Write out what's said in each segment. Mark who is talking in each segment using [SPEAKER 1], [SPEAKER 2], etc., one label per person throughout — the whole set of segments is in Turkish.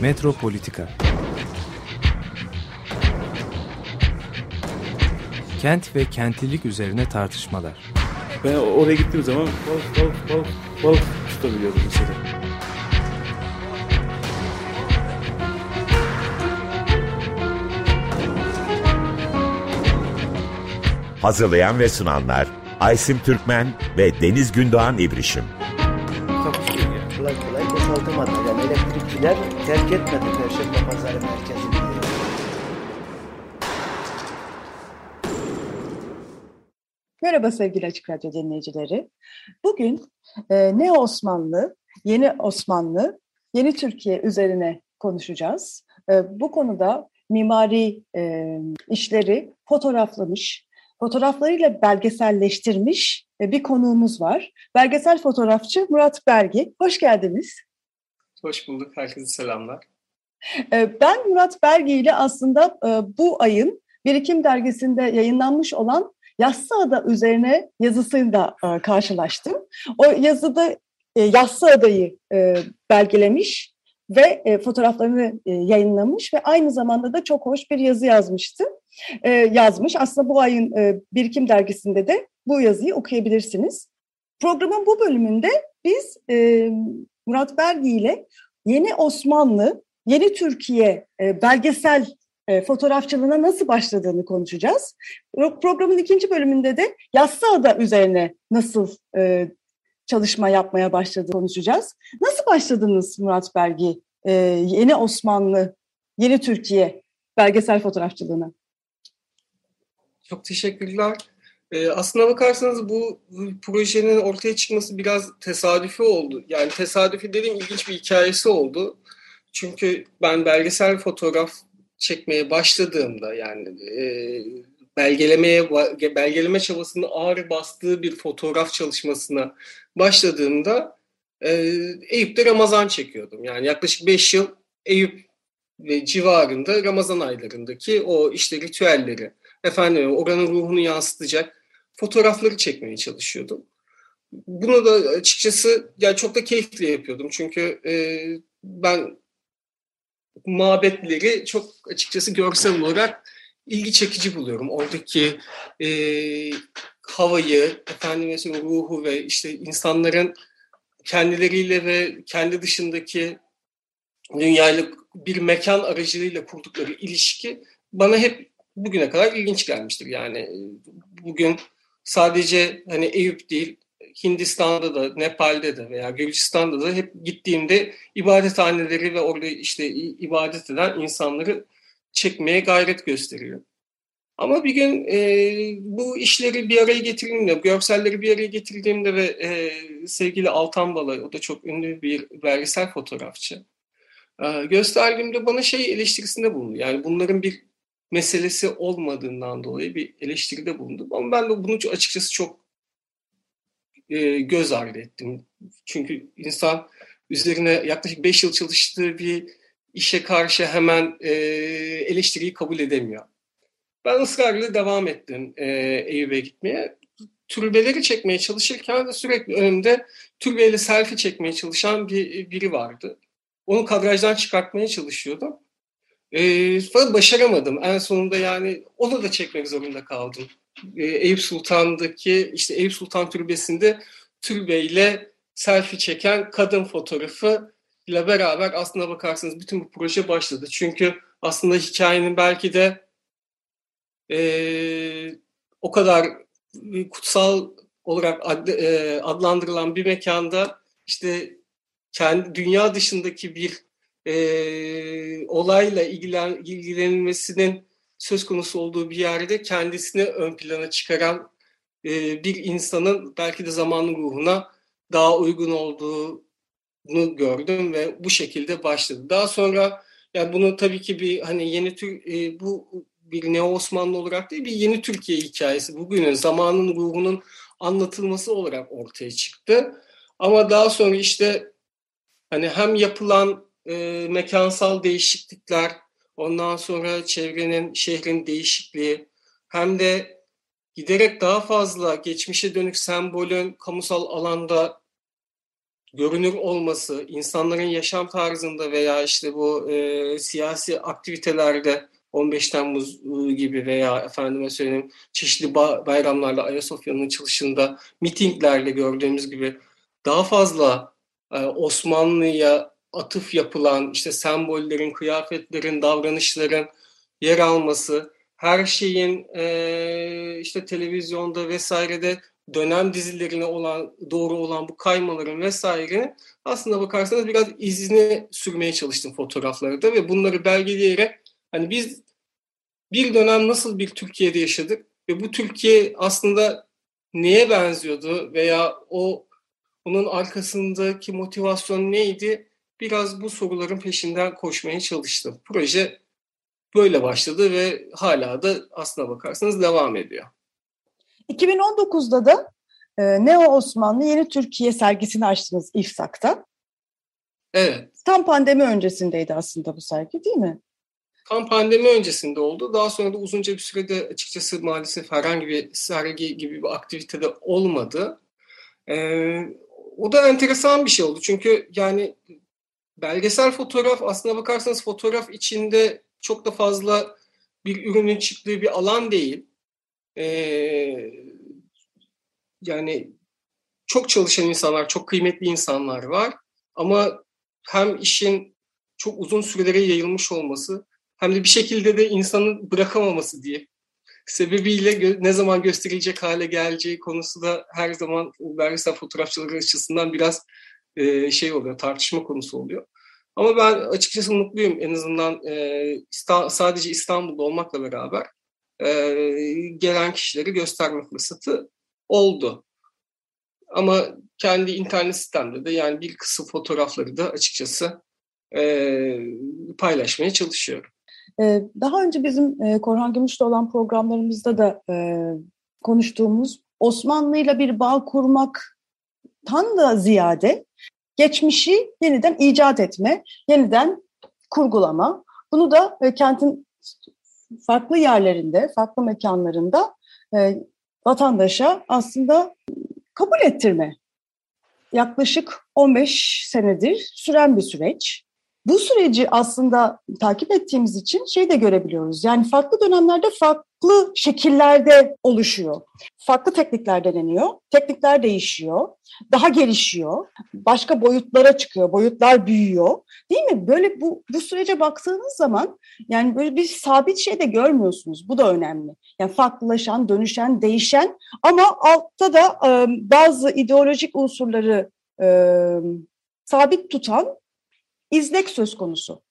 [SPEAKER 1] Metropolitika Kent ve kentlilik üzerine tartışmalar.
[SPEAKER 2] Ben oraya gittiğim zaman balık balık balık balık tutabiliyordum mesela.
[SPEAKER 3] Hazırlayan ve sunanlar Aysim Türkmen ve Deniz Gündoğan İbrişim.
[SPEAKER 4] Takusuyor ya. Kolay kolay boşaltamadı. Yani elektrikçiler terk etmedi Perşembe Pazarı merkezini.
[SPEAKER 5] Merhaba sevgili Açık Radyo dinleyicileri. Bugün e, ne Osmanlı, yeni Osmanlı, yeni Türkiye üzerine konuşacağız. E, bu konuda mimari e, işleri fotoğraflamış, fotoğraflarıyla belgeselleştirmiş e, bir konuğumuz var. Belgesel fotoğrafçı Murat Bergi. Hoş geldiniz.
[SPEAKER 6] Hoş bulduk. Herkese selamlar.
[SPEAKER 5] E, ben Murat Bergi ile aslında e, bu ayın Birikim Dergisi'nde yayınlanmış olan Yassıada üzerine yazısıyla e, karşılaştım. O yazıda e, Yassıada'yı belgelemiş ve fotoğraflarını yayınlamış ve aynı zamanda da çok hoş bir yazı yazmıştı. Yazmış. Aslında bu ayın Birikim Dergisi'nde de bu yazıyı okuyabilirsiniz. Programın bu bölümünde biz Murat Bergi ile Yeni Osmanlı, Yeni Türkiye e, belgesel e, fotoğrafçılığına nasıl başladığını konuşacağız. Programın ikinci bölümünde de Yassıada üzerine nasıl e, çalışma yapmaya başladı konuşacağız. Nasıl başladınız Murat Bergi? E, yeni Osmanlı, yeni Türkiye belgesel fotoğrafçılığına.
[SPEAKER 6] Çok teşekkürler. Ee, aslına bakarsanız bu projenin ortaya çıkması biraz tesadüfi oldu. Yani tesadüfi dediğim ilginç bir hikayesi oldu. Çünkü ben belgesel fotoğraf çekmeye başladığımda yani e, belgelemeye belgeleme çabasının ağır bastığı bir fotoğraf çalışmasına başladığımda e, Eyüp'te Ramazan çekiyordum. Yani yaklaşık 5 yıl Eyüp ve civarında Ramazan aylarındaki o işte ritüelleri, efendim oranın ruhunu yansıtacak fotoğrafları çekmeye çalışıyordum. Bunu da açıkçası yani çok da keyifli yapıyordum. Çünkü e, ben mabetleri çok açıkçası görsel olarak ilgi çekici buluyorum. Oradaki e, havayı, efendim mesela ruhu ve işte insanların kendileriyle ve kendi dışındaki dünyayla bir mekan aracılığıyla kurdukları ilişki bana hep bugüne kadar ilginç gelmiştir. Yani bugün sadece hani Eyüp değil, Hindistan'da da, Nepal'de de veya Gürcistan'da da hep gittiğimde ibadethaneleri ve orada işte ibadet eden insanları çekmeye gayret gösteriyor. Ama bir gün e, bu işleri bir araya getirdiğimde, görselleri bir araya getirdiğimde ve e, sevgili Altan Balay, o da çok ünlü bir belgesel fotoğrafçı, e, gösterdiğimde bana şey eleştirisinde bulundu. Yani bunların bir meselesi olmadığından dolayı bir eleştiride bulundu. Ama ben de bunu açıkçası çok e, göz ardı ettim. Çünkü insan üzerine yaklaşık 5 yıl çalıştığı bir işe karşı hemen e, eleştiriyi kabul edemiyor. Ben ısrarla devam ettim e, Eyüp'e gitmeye. Türbeleri çekmeye çalışırken de sürekli önümde türbeyle selfie çekmeye çalışan bir biri vardı. Onu kadrajdan çıkartmaya çalışıyordum. E, başaramadım. En sonunda yani onu da çekmek zorunda kaldım. E, Eyüp Sultan'daki işte Eyüp Sultan Türbesi'nde türbeyle selfie çeken kadın fotoğrafı ile beraber aslında bakarsanız bütün bu proje başladı. Çünkü aslında hikayenin belki de e, o kadar kutsal olarak ad, e, adlandırılan bir mekanda işte kendi dünya dışındaki bir e, olayla ilgilen, ilgilenilmesinin söz konusu olduğu bir yerde kendisini ön plana çıkaran e, bir insanın belki de zamanın ruhuna daha uygun olduğunu gördüm ve bu şekilde başladı. Daha sonra yani bunu tabii ki bir hani yeni tür e, bu bir Neo Osmanlı olarak değil bir yeni Türkiye hikayesi bugünün zamanın ruhunun anlatılması olarak ortaya çıktı. Ama daha sonra işte hani hem yapılan e, mekansal değişiklikler, ondan sonra çevrenin, şehrin değişikliği. Hem de giderek daha fazla geçmişe dönük sembolün kamusal alanda görünür olması, insanların yaşam tarzında veya işte bu e, siyasi aktivitelerde 15 Temmuz ıı, gibi veya efendime söyleyeyim çeşitli bayramlarla Ayasofya'nın çalışında mitinglerle gördüğümüz gibi daha fazla e, Osmanlı'ya atıf yapılan işte sembollerin, kıyafetlerin, davranışların yer alması, her şeyin e, işte televizyonda vesairede dönem dizilerine olan doğru olan bu kaymaların vesaire aslında bakarsanız biraz izini sürmeye çalıştım fotoğraflarda ve bunları belgeleyerek hani biz bir dönem nasıl bir Türkiye'de yaşadık ve bu Türkiye aslında neye benziyordu veya o onun arkasındaki motivasyon neydi? Biraz bu soruların peşinden koşmaya çalıştım. Proje böyle başladı ve hala da aslına bakarsanız devam ediyor.
[SPEAKER 5] 2019'da da e, Neo Osmanlı Yeni Türkiye sergisini açtınız İFSAK'ta.
[SPEAKER 6] Evet.
[SPEAKER 5] Tam pandemi öncesindeydi aslında bu sergi değil mi?
[SPEAKER 6] Tam pandemi öncesinde oldu. Daha sonra da uzunca bir sürede açıkçası maalesef herhangi bir sergi gibi bir aktivitede olmadı. Ee, o da enteresan bir şey oldu. Çünkü yani belgesel fotoğraf aslına bakarsanız fotoğraf içinde çok da fazla bir ürünün çıktığı bir alan değil. Ee, yani çok çalışan insanlar, çok kıymetli insanlar var. Ama hem işin çok uzun sürelere yayılmış olması hem de bir şekilde de insanın bırakamaması diye sebebiyle ne zaman gösterilecek hale geleceği konusu da her zaman belgesel fotoğrafçıları açısından biraz e, şey oluyor, tartışma konusu oluyor. Ama ben açıkçası mutluyum en azından e, sadece İstanbul'da olmakla beraber e, gelen kişileri gösterme fırsatı oldu. Ama kendi internet sitemde de yani bir kısım fotoğrafları da açıkçası e, paylaşmaya çalışıyorum.
[SPEAKER 5] Ee, daha önce bizim e, Korhan Gümüş'le olan programlarımızda da e, konuştuğumuz Osmanlı'yla bir bağ kurmaktan da ziyade geçmişi yeniden icat etme, yeniden kurgulama. Bunu da e, kentin farklı yerlerinde, farklı mekanlarında vatandaşa aslında kabul ettirme. Yaklaşık 15 senedir süren bir süreç bu süreci aslında takip ettiğimiz için şey de görebiliyoruz. Yani farklı dönemlerde farklı şekillerde oluşuyor. Farklı teknikler deneniyor. Teknikler değişiyor. Daha gelişiyor. Başka boyutlara çıkıyor. Boyutlar büyüyor. Değil mi? Böyle bu, bu sürece baktığınız zaman yani böyle bir sabit şey de görmüyorsunuz. Bu da önemli. Yani farklılaşan, dönüşen, değişen ama altta da e, bazı ideolojik unsurları e, sabit tutan izlek söz konusu.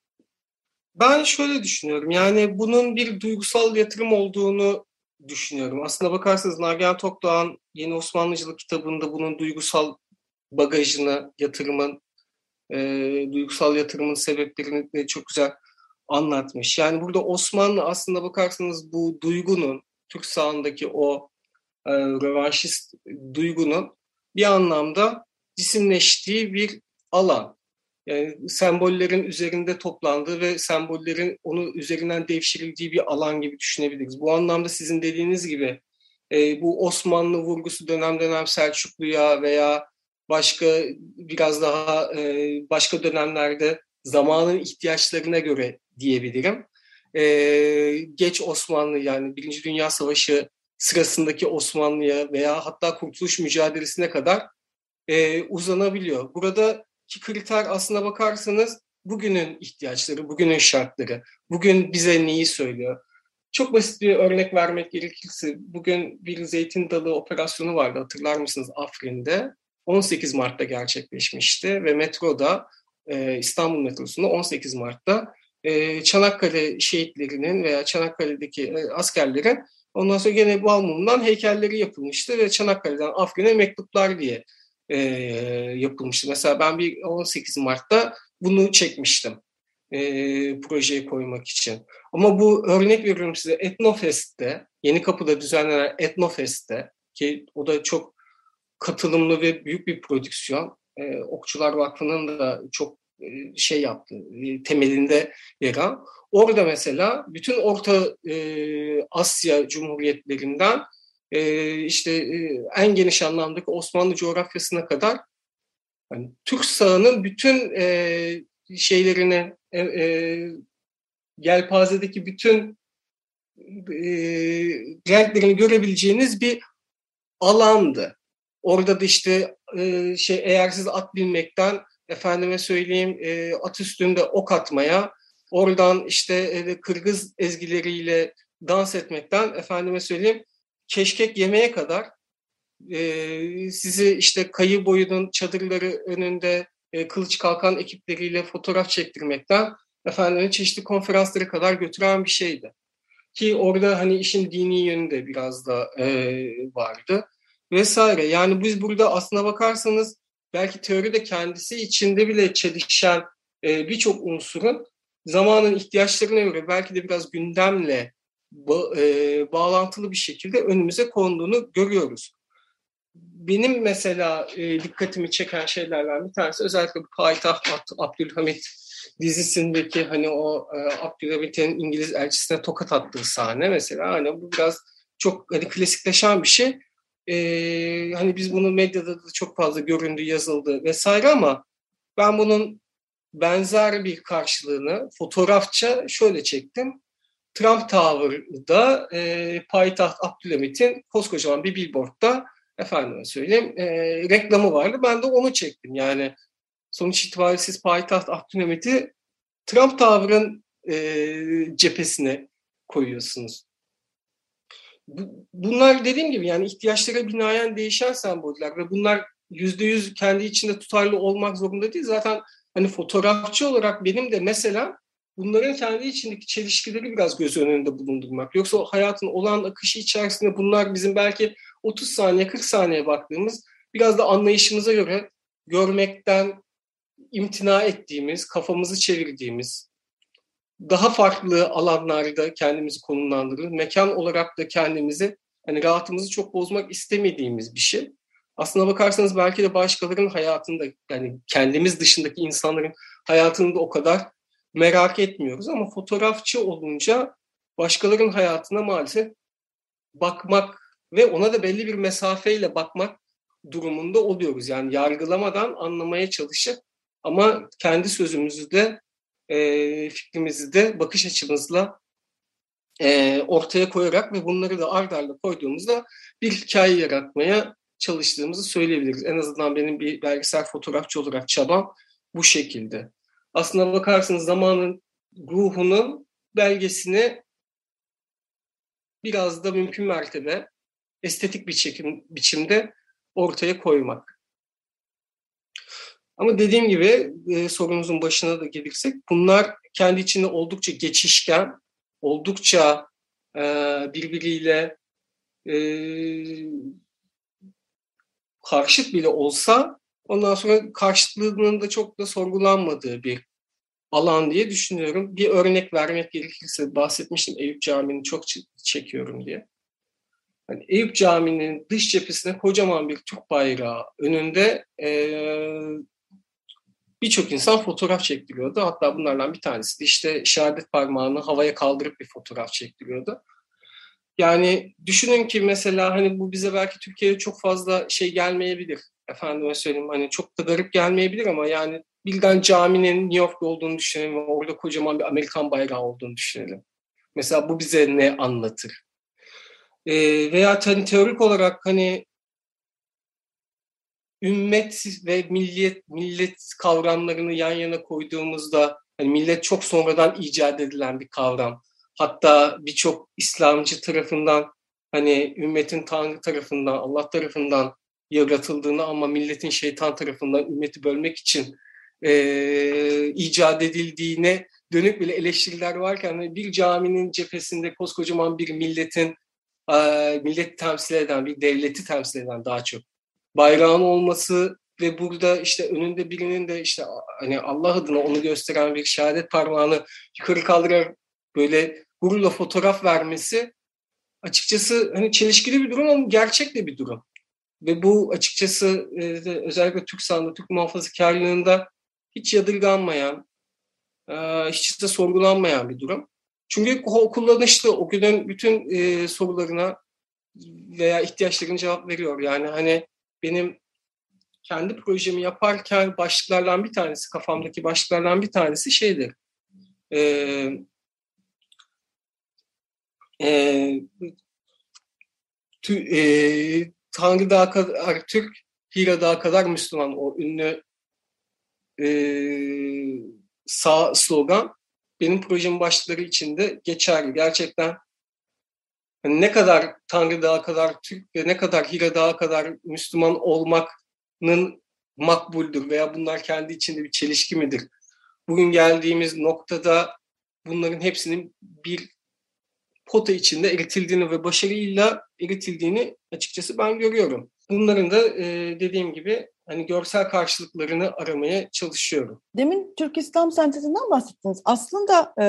[SPEAKER 6] Ben şöyle düşünüyorum. Yani bunun bir duygusal yatırım olduğunu düşünüyorum. Aslında bakarsanız Nagihan Tokdoğan Yeni Osmanlıcılık kitabında bunun duygusal bagajını, yatırımın, e, duygusal yatırımın sebeplerini çok güzel anlatmış. Yani burada Osmanlı aslında bakarsanız bu duygunun, Türk sahandaki o e, rövanşist duygunun bir anlamda cisimleştiği bir alan yani sembollerin üzerinde toplandığı ve sembollerin onu üzerinden devşirildiği bir alan gibi düşünebiliriz. Bu anlamda sizin dediğiniz gibi e, bu Osmanlı vurgusu dönem dönem Selçuklu'ya veya başka biraz daha e, başka dönemlerde zamanın ihtiyaçlarına göre diyebilirim. E, geç Osmanlı yani Birinci Dünya Savaşı sırasındaki Osmanlı'ya veya hatta kurtuluş mücadelesine kadar e, uzanabiliyor. Burada ki kriter aslına bakarsanız bugünün ihtiyaçları, bugünün şartları, bugün bize neyi söylüyor. Çok basit bir örnek vermek gerekirse bugün bir zeytin dalı operasyonu vardı hatırlar mısınız Afrin'de. 18 Mart'ta gerçekleşmişti ve metroda e, İstanbul metrosunda 18 Mart'ta e, Çanakkale şehitlerinin veya Çanakkale'deki e, askerlerin ondan sonra gene Balmum'dan heykelleri yapılmıştı ve Çanakkale'den Afrin'e mektuplar diye e, yapılmıştı. Mesela ben bir 18 Mart'ta bunu çekmiştim e, projeye koymak için. Ama bu örnek veriyorum size Etnofest'te, Yeni Kapı'da düzenlenen Etnofest'te ki o da çok katılımlı ve büyük bir prodüksiyon. E, Okçular Vakfı'nın da çok e, şey yaptı, e, temelinde yer al. Orada mesela bütün Orta e, Asya Cumhuriyetlerinden e, işte e, en geniş anlamdaki Osmanlı coğrafyasına kadar Hani Türk sağının bütün e, şeylerini e, e, yelpazedeki bütün e, renklerini görebileceğiniz bir alandı. Orada da işte e, şey eğer siz at binmekten efendime söyleyeyim e, at üstünde ok atmaya, oradan işte e, Kırgız ezgileriyle dans etmekten efendime söyleyeyim keşkek yemeye kadar e, sizi işte kayı boyunun çadırları önünde e, kılıç kalkan ekipleriyle fotoğraf çektirmekten efendim çeşitli konferanslara kadar götüren bir şeydi. Ki orada hani işin dini yönü de biraz da e, vardı vesaire. Yani biz burada aslına bakarsanız belki teoride kendisi içinde bile çelişen e, birçok unsurun zamanın ihtiyaçlarına göre belki de biraz gündemle ba, e, bağlantılı bir şekilde önümüze konduğunu görüyoruz. Benim mesela e, dikkatimi çeken şeylerden bir tanesi özellikle bu Payitaht Abdülhamit dizisindeki hani o e, Abdülhamit'in İngiliz elçisine tokat attığı sahne mesela hani bu biraz çok hani klasikleşen bir şey. E, hani biz bunu medyada da çok fazla göründü, yazıldı vesaire ama ben bunun benzer bir karşılığını fotoğrafça şöyle çektim. Trump Tower'da e, payitaht Abdülhamit'in koskocaman bir billboardda efendim söyleyeyim e, reklamı vardı. Ben de onu çektim. Yani sonuç itibariyle siz payitaht Abdülhamit'i Trump Tower'ın e, cephesine koyuyorsunuz. Bunlar dediğim gibi yani ihtiyaçlara binaen değişen semboller ve bunlar yüzde yüz kendi içinde tutarlı olmak zorunda değil. Zaten hani fotoğrafçı olarak benim de mesela bunların kendi içindeki çelişkileri biraz göz önünde bulundurmak. Yoksa hayatın olan akışı içerisinde bunlar bizim belki 30 saniye 40 saniye baktığımız biraz da anlayışımıza göre görmekten imtina ettiğimiz, kafamızı çevirdiğimiz, daha farklı alanlarda kendimizi konumlandırır. Mekan olarak da kendimizi, hani rahatımızı çok bozmak istemediğimiz bir şey. Aslına bakarsanız belki de başkalarının hayatında, yani kendimiz dışındaki insanların hayatını da o kadar merak etmiyoruz. Ama fotoğrafçı olunca başkalarının hayatına maalesef bakmak ve ona da belli bir mesafeyle bakmak durumunda oluyoruz. Yani yargılamadan anlamaya çalışıp ama kendi sözümüzü de e, fikrimizi de bakış açımızla e, ortaya koyarak ve bunları da ard arda koyduğumuzda bir hikaye yaratmaya çalıştığımızı söyleyebiliriz. En azından benim bir belgesel fotoğrafçı olarak çabam bu şekilde. Aslına bakarsınız zamanın ruhunun belgesini biraz da mümkün mertebe estetik bir çekim biçimde ortaya koymak. Ama dediğim gibi e, sorunuzun başına da gelirsek bunlar kendi içinde oldukça geçişken, oldukça e, birbiriyle e, karşıt bile olsa ondan sonra karşıtlığının da çok da sorgulanmadığı bir alan diye düşünüyorum. Bir örnek vermek gerekirse bahsetmiştim Eyüp Camii'ni çok çekiyorum diye. Hani Eyüp Camii'nin dış cephesine kocaman bir Türk bayrağı önünde e, birçok insan fotoğraf çektiriyordu. Hatta bunlardan bir tanesi de işte işaret parmağını havaya kaldırıp bir fotoğraf çektiriyordu. Yani düşünün ki mesela hani bu bize belki Türkiye'de çok fazla şey gelmeyebilir. Efendime söyleyeyim hani çok da garip gelmeyebilir ama yani birden caminin New York'ta olduğunu düşünelim ve orada kocaman bir Amerikan bayrağı olduğunu düşünelim. Mesela bu bize ne anlatır? Ee, veya hani teorik olarak hani ümmet ve millet millet kavramlarını yan yana koyduğumuzda hani millet çok sonradan icat edilen bir kavram. Hatta birçok İslamcı tarafından hani ümmetin Tanrı tarafından, Allah tarafından yaratıldığını ama milletin şeytan tarafından ümmeti bölmek için e, icat edildiğine dönük bile eleştiriler varken hani bir caminin cephesinde koskocaman bir milletin e, millet temsil eden, bir devleti temsil eden daha çok bayrağın olması ve burada işte önünde birinin de işte hani Allah adına onu gösteren bir şehadet parmağını yukarı kaldırarak böyle gururla fotoğraf vermesi açıkçası hani çelişkili bir durum ama gerçek de bir durum. Ve bu açıkçası e, özellikle Türk sandığı, Türk muhafazakarlığında hiç yadırganmayan, e, hiç de sorgulanmayan bir durum. Çünkü o kullanışlı, o günün bütün e, sorularına veya ihtiyaçlarına cevap veriyor. Yani hani benim kendi projemi yaparken başlıklardan bir tanesi, kafamdaki başlıklardan bir tanesi şeydir. E, e, tü, e, Tanrı daha kadar Türk, Hira daha kadar Müslüman o ünlü e, sağ slogan benim projemin başlıkları içinde geçerli. Gerçekten yani ne kadar Tanrı daha kadar Türk ve ne kadar Hira daha kadar Müslüman olmanın makbuldür veya bunlar kendi içinde bir çelişki midir? Bugün geldiğimiz noktada bunların hepsinin bir pota içinde eritildiğini ve başarıyla eritildiğini açıkçası ben görüyorum. Bunların da e, dediğim gibi hani görsel karşılıklarını aramaya çalışıyorum.
[SPEAKER 5] Demin Türk İslam sentezinden bahsettiniz. Aslında e,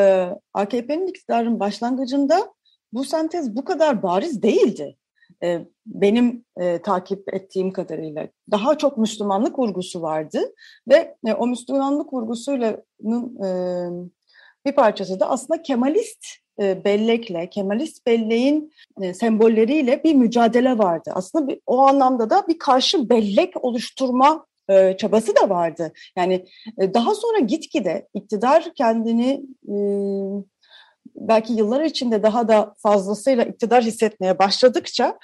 [SPEAKER 5] AKP'nin iktidarın başlangıcında bu sentez bu kadar bariz değildi. E, benim e, takip ettiğim kadarıyla daha çok Müslümanlık vurgusu vardı ve e, o Müslümanlık vurgusuyla e, bir parçası da aslında Kemalist bellekle, Kemalist belleğin e, sembolleriyle bir mücadele vardı. Aslında bir, o anlamda da bir karşı bellek oluşturma e, çabası da vardı. Yani daha sonra gitgide iktidar kendini belki yıllar içinde daha da fazlasıyla iktidar hissetmeye başladıkça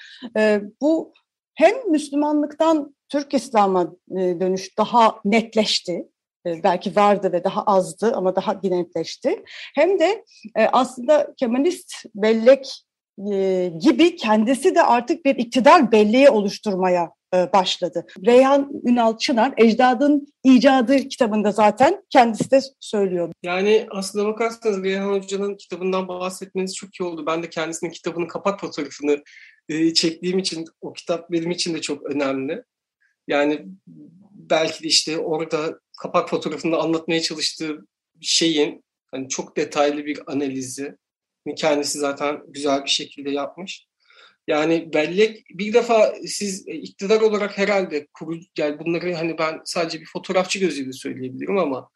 [SPEAKER 5] bu hem Müslümanlıktan Türk İslam'a dönüş daha netleşti. E, belki vardı ve daha azdı ama daha netleşti. Hem de e, aslında Kemalist bellek e, gibi kendisi de artık bir iktidar belleği oluşturmaya başladı. Reyhan Ünal Çınar, Ecdadın İcadı kitabında zaten kendisi de söylüyor.
[SPEAKER 6] Yani aslında bakarsanız Reyhan Hoca'nın kitabından bahsetmeniz çok iyi oldu. Ben de kendisinin kitabının kapak fotoğrafını çektiğim için o kitap benim için de çok önemli. Yani belki de işte orada kapak fotoğrafında anlatmaya çalıştığı şeyin hani çok detaylı bir analizi kendisi zaten güzel bir şekilde yapmış. Yani bellek bir defa siz e, iktidar olarak herhalde kuru, yani bunları hani ben sadece bir fotoğrafçı gözüyle söyleyebilirim ama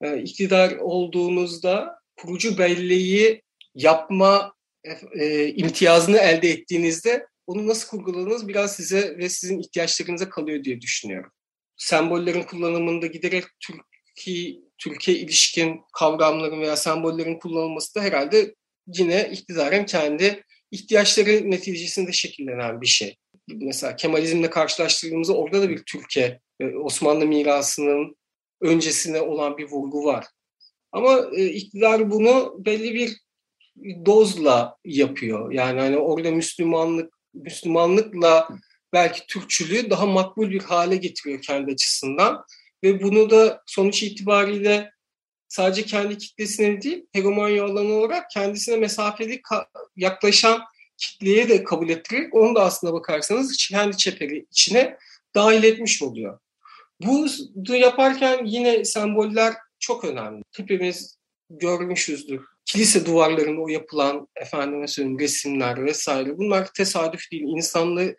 [SPEAKER 6] e, iktidar olduğunuzda kurucu belleği yapma e, e, imtiyazını elde ettiğinizde onu nasıl kurguladığınız biraz size ve sizin ihtiyaçlarınıza kalıyor diye düşünüyorum sembollerin kullanımında giderek Türkiye, Türkiye ilişkin kavramların veya sembollerin kullanılması da herhalde yine iktidarın kendi ihtiyaçları neticesinde şekillenen bir şey. Mesela Kemalizmle karşılaştırdığımızda orada da bir Türkiye, Osmanlı mirasının öncesine olan bir vurgu var. Ama e, iktidar bunu belli bir dozla yapıyor. Yani hani orada Müslümanlık Müslümanlıkla belki Türkçülüğü daha makbul bir hale getiriyor kendi açısından. Ve bunu da sonuç itibariyle sadece kendi kitlesine değil, hegemonya alanı olarak kendisine mesafeli yaklaşan kitleye de kabul ettirerek onu da aslında bakarsanız kendi çeperi içine dahil etmiş oluyor. Bu yaparken yine semboller çok önemli. Hepimiz görmüşüzdür. Kilise duvarlarında o yapılan efendime söyleyeyim resimler vesaire. Bunlar tesadüf değil. İnsanlığı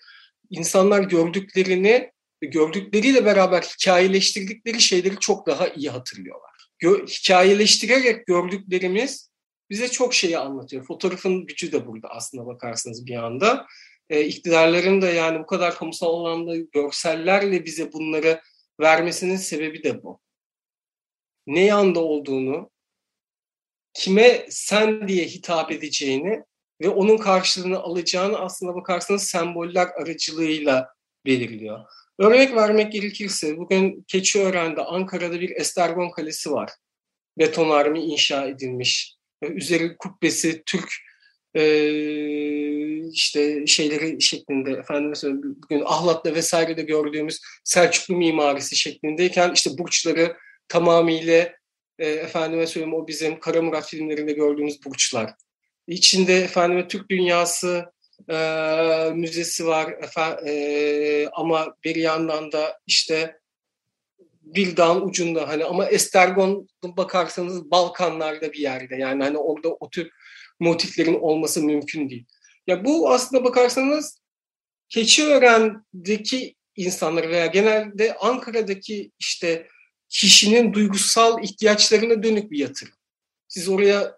[SPEAKER 6] insanlar gördüklerini gördükleriyle beraber hikayeleştirdikleri şeyleri çok daha iyi hatırlıyorlar. Gö- hikayeleştirerek gördüklerimiz bize çok şeyi anlatıyor. Fotoğrafın gücü de burada aslında bakarsınız bir anda. E, iktidarların da yani bu kadar kamusal alanda görsellerle bize bunları vermesinin sebebi de bu. Ne yanda olduğunu, kime sen diye hitap edeceğini ve onun karşılığını alacağını aslında bakarsanız semboller aracılığıyla belirliyor. Örnek vermek gerekirse bugün Keçiören'de Ankara'da bir Estergon Kalesi var. Betonarme inşa edilmiş. Üzeri kubbesi Türk e, işte şeyleri şeklinde efendim mesela bugün Ahlat'ta vesairede gördüğümüz Selçuklu mimarisi şeklindeyken işte burçları tamamıyla e, efendime söyleyeyim o bizim Kara Murat filmlerinde gördüğümüz burçlar. İçinde efendime Türk Dünyası e, müzesi var efe, e, ama bir yandan da işte bir dağın ucunda hani ama Estergon bakarsanız Balkanlarda bir yerde yani hani orada o tür motiflerin olması mümkün değil. Ya bu aslında bakarsanız Keçiören'deki insanlar veya genelde Ankara'daki işte kişinin duygusal ihtiyaçlarına dönük bir yatırım. Siz oraya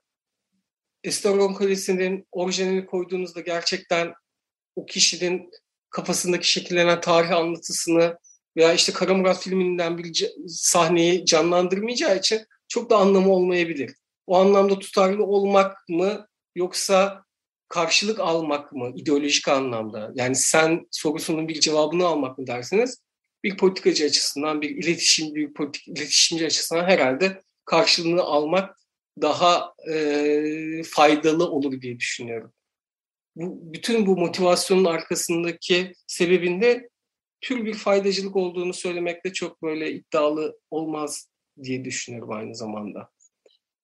[SPEAKER 6] Estergon Kalesi'nin orijinalini koyduğunuzda gerçekten o kişinin kafasındaki şekillenen tarih anlatısını veya işte Kara Murat filminden bir sahneyi canlandırmayacağı için çok da anlamı olmayabilir. O anlamda tutarlı olmak mı yoksa karşılık almak mı ideolojik anlamda? Yani sen sorusunun bir cevabını almak mı dersiniz? Bir politikacı açısından, bir iletişim, bir politik iletişimci açısından herhalde karşılığını almak daha e, faydalı olur diye düşünüyorum. Bu, bütün bu motivasyonun arkasındaki sebebinde tür bir faydacılık olduğunu söylemekte çok böyle iddialı olmaz diye düşünüyorum aynı zamanda.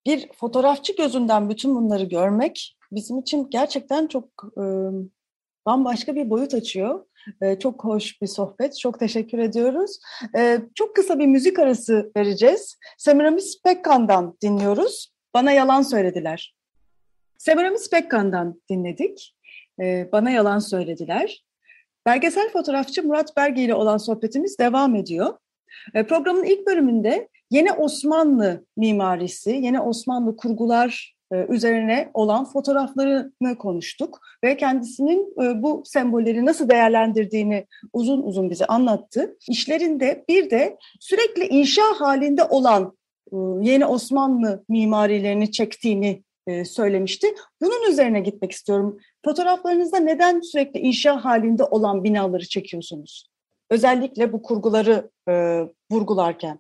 [SPEAKER 5] Bir fotoğrafçı gözünden bütün bunları görmek bizim için gerçekten çok e, bambaşka bir boyut açıyor. E, çok hoş bir sohbet. Çok teşekkür ediyoruz. E, çok kısa bir müzik arası vereceğiz. Semiramis Pekkan'dan dinliyoruz. Bana yalan söylediler. Semiramis Pekkan'dan dinledik. E, bana yalan söylediler. Belgesel fotoğrafçı Murat Berge ile olan sohbetimiz devam ediyor. E, programın ilk bölümünde yeni Osmanlı mimarisi, yeni Osmanlı kurgular e, üzerine olan fotoğraflarını konuştuk ve kendisinin e, bu sembolleri nasıl değerlendirdiğini uzun uzun bize anlattı. İşlerinde bir de sürekli inşa halinde olan yeni Osmanlı mimarilerini çektiğini söylemişti. Bunun üzerine gitmek istiyorum. Fotoğraflarınızda neden sürekli inşa halinde olan binaları çekiyorsunuz? Özellikle bu kurguları e, vurgularken.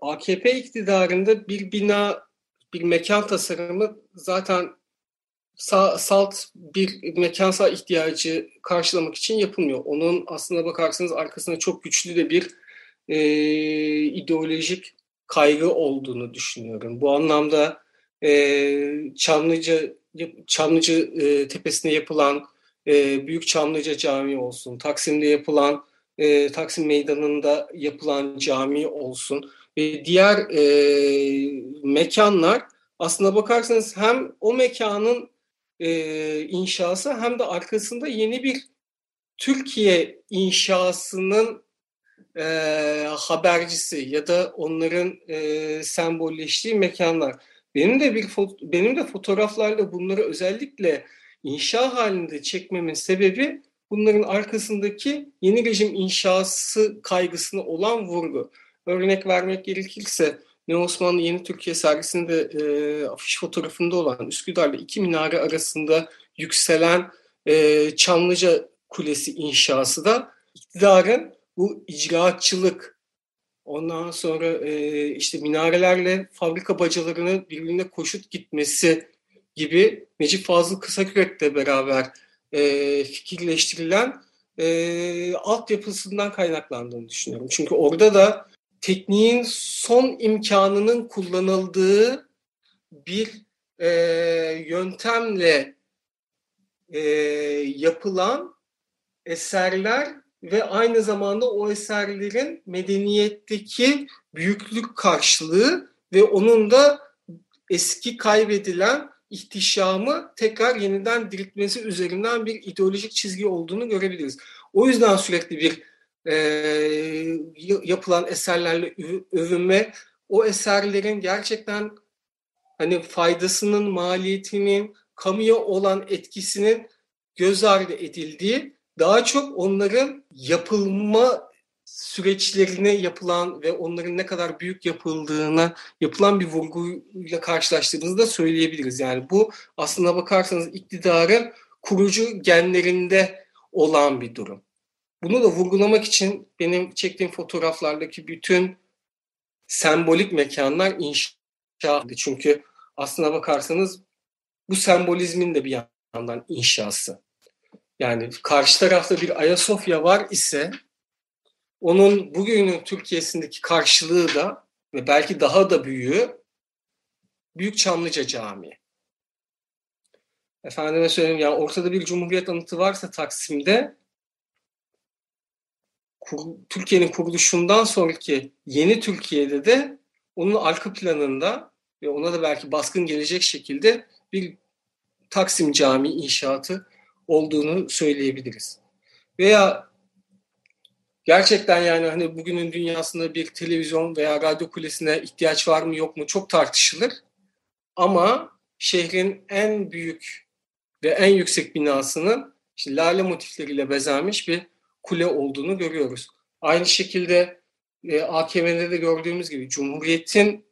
[SPEAKER 6] AKP iktidarında bir bina, bir mekan tasarımı zaten salt bir mekansal ihtiyacı karşılamak için yapılmıyor. Onun aslına bakarsanız arkasında çok güçlü de bir e, ideolojik kaygı olduğunu düşünüyorum. Bu anlamda e, Çamlıca Çamlıca e, tepesinde yapılan e, Büyük Çamlıca Camii olsun, Taksim'de yapılan e, Taksim Meydanı'nda yapılan cami olsun ve diğer e, mekanlar aslında bakarsanız hem o mekanın e, inşası hem de arkasında yeni bir Türkiye inşasının e, habercisi ya da onların e, sembolleştiği mekanlar. Benim de bir benim de fotoğraflarla bunları özellikle inşa halinde çekmemin sebebi bunların arkasındaki yeni rejim inşası kaygısına olan vurgu. Örnek vermek gerekirse Ne Osmanlı Yeni Türkiye sergisinde e, afiş fotoğrafında olan Üsküdar'da iki minare arasında yükselen e, Çamlıca Kulesi inşası da iktidarın bu icraatçılık, ondan sonra e, işte minarelerle fabrika bacalarını birbirine koşut gitmesi gibi Necip Fazıl Kısakürek'le beraber e, fikirleştirilen e, altyapısından kaynaklandığını düşünüyorum. Çünkü orada da tekniğin son imkanının kullanıldığı bir e, yöntemle e, yapılan eserler ve aynı zamanda o eserlerin medeniyetteki büyüklük karşılığı ve onun da eski kaybedilen ihtişamı tekrar yeniden diriltmesi üzerinden bir ideolojik çizgi olduğunu görebiliriz. O yüzden sürekli bir e, yapılan eserlerle övünme, o eserlerin gerçekten hani faydasının, maliyetinin, kamuya olan etkisinin göz ardı edildiği, daha çok onların yapılma süreçlerine yapılan ve onların ne kadar büyük yapıldığına yapılan bir vurguyla karşılaştığımızda söyleyebiliriz. Yani bu aslına bakarsanız iktidarın kurucu genlerinde olan bir durum. Bunu da vurgulamak için benim çektiğim fotoğraflardaki bütün sembolik mekanlar inşa Çünkü aslına bakarsanız bu sembolizmin de bir yandan inşası. Yani karşı tarafta bir Ayasofya var ise onun bugünün Türkiye'sindeki karşılığı da ve belki daha da büyüğü Büyük Çamlıca Camii. Efendime söyleyeyim yani ortada bir Cumhuriyet anıtı varsa Taksim'de Türkiye'nin kuruluşundan sonraki yeni Türkiye'de de onun arka planında ve ona da belki baskın gelecek şekilde bir Taksim Camii inşaatı olduğunu söyleyebiliriz. Veya gerçekten yani hani bugünün dünyasında bir televizyon veya radyo kulesine ihtiyaç var mı yok mu çok tartışılır. Ama şehrin en büyük ve en yüksek binasının işte lale motifleriyle bezenmiş bir kule olduğunu görüyoruz. Aynı şekilde e, AKM'de de gördüğümüz gibi Cumhuriyet'in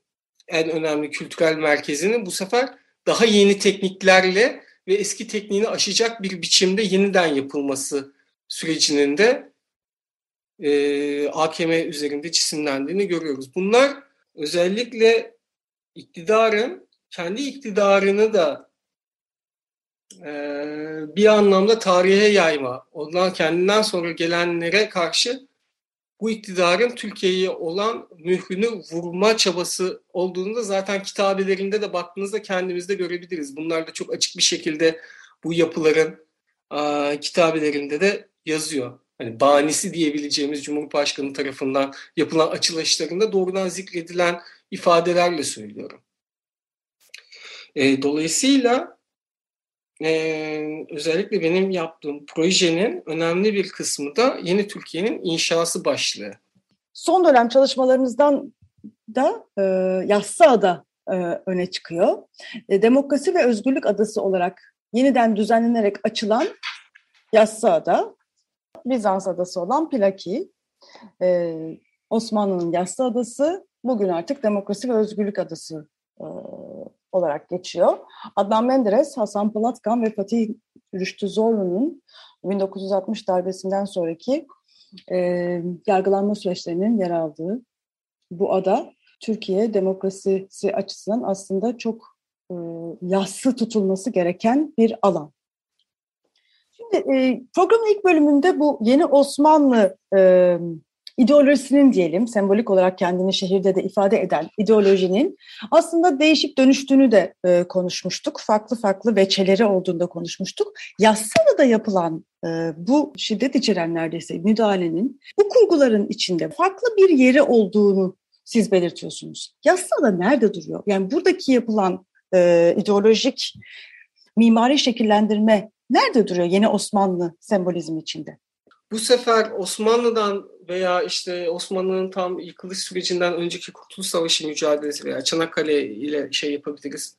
[SPEAKER 6] en önemli kültürel merkezinin bu sefer daha yeni tekniklerle ve eski tekniğini aşacak bir biçimde yeniden yapılması sürecinin de e, AKM üzerinde cisimlendiğini görüyoruz. Bunlar özellikle iktidarın kendi iktidarını da e, bir anlamda tarihe yayma, ondan kendinden sonra gelenlere karşı bu iktidarın Türkiye'ye olan mührünü vurma çabası olduğunu da zaten kitabelerinde de baktığınızda kendimizde görebiliriz. Bunlar da çok açık bir şekilde bu yapıların a, kitabelerinde de yazıyor. Hani banisi diyebileceğimiz Cumhurbaşkanı tarafından yapılan açılışlarında doğrudan zikredilen ifadelerle söylüyorum. E, dolayısıyla e, özellikle benim yaptığım projenin önemli bir kısmı da Yeni Türkiye'nin inşası başlığı.
[SPEAKER 5] Son dönem çalışmalarınızdan da e, Yassıada e, öne çıkıyor. E, Demokrasi ve Özgürlük Adası olarak yeniden düzenlenerek açılan Yassıada, Bizans adası olan Plaki, e, Osmanlı'nın Yassı Adası, bugün artık Demokrasi ve Özgürlük Adası e, olarak geçiyor. Adnan Menderes, Hasan Palatkan ve Fatih Rüştü Zorlu'nun 1960 darbesinden sonraki e, yargılanma süreçlerinin yer aldığı bu ada Türkiye demokrasisi açısından aslında çok e, yassı tutulması gereken bir alan. Şimdi e, programın ilk bölümünde bu yeni Osmanlı e, ideolojisinin diyelim sembolik olarak kendini şehirde de ifade eden ideolojinin aslında değişip dönüştüğünü de e, konuşmuştuk. Farklı farklı veçeleri olduğunda konuşmuştuk. Yassıda da yapılan e, bu şiddet içeren neredeyse müdahalenin bu kurguların içinde farklı bir yeri olduğunu siz belirtiyorsunuz. Yassıda nerede duruyor? Yani buradaki yapılan e, ideolojik mimari şekillendirme nerede duruyor yeni Osmanlı sembolizmi içinde?
[SPEAKER 6] Bu sefer Osmanlı'dan veya işte Osmanlı'nın tam yıkılış sürecinden önceki Kurtuluş Savaşı mücadelesi veya Çanakkale ile şey yapabiliriz.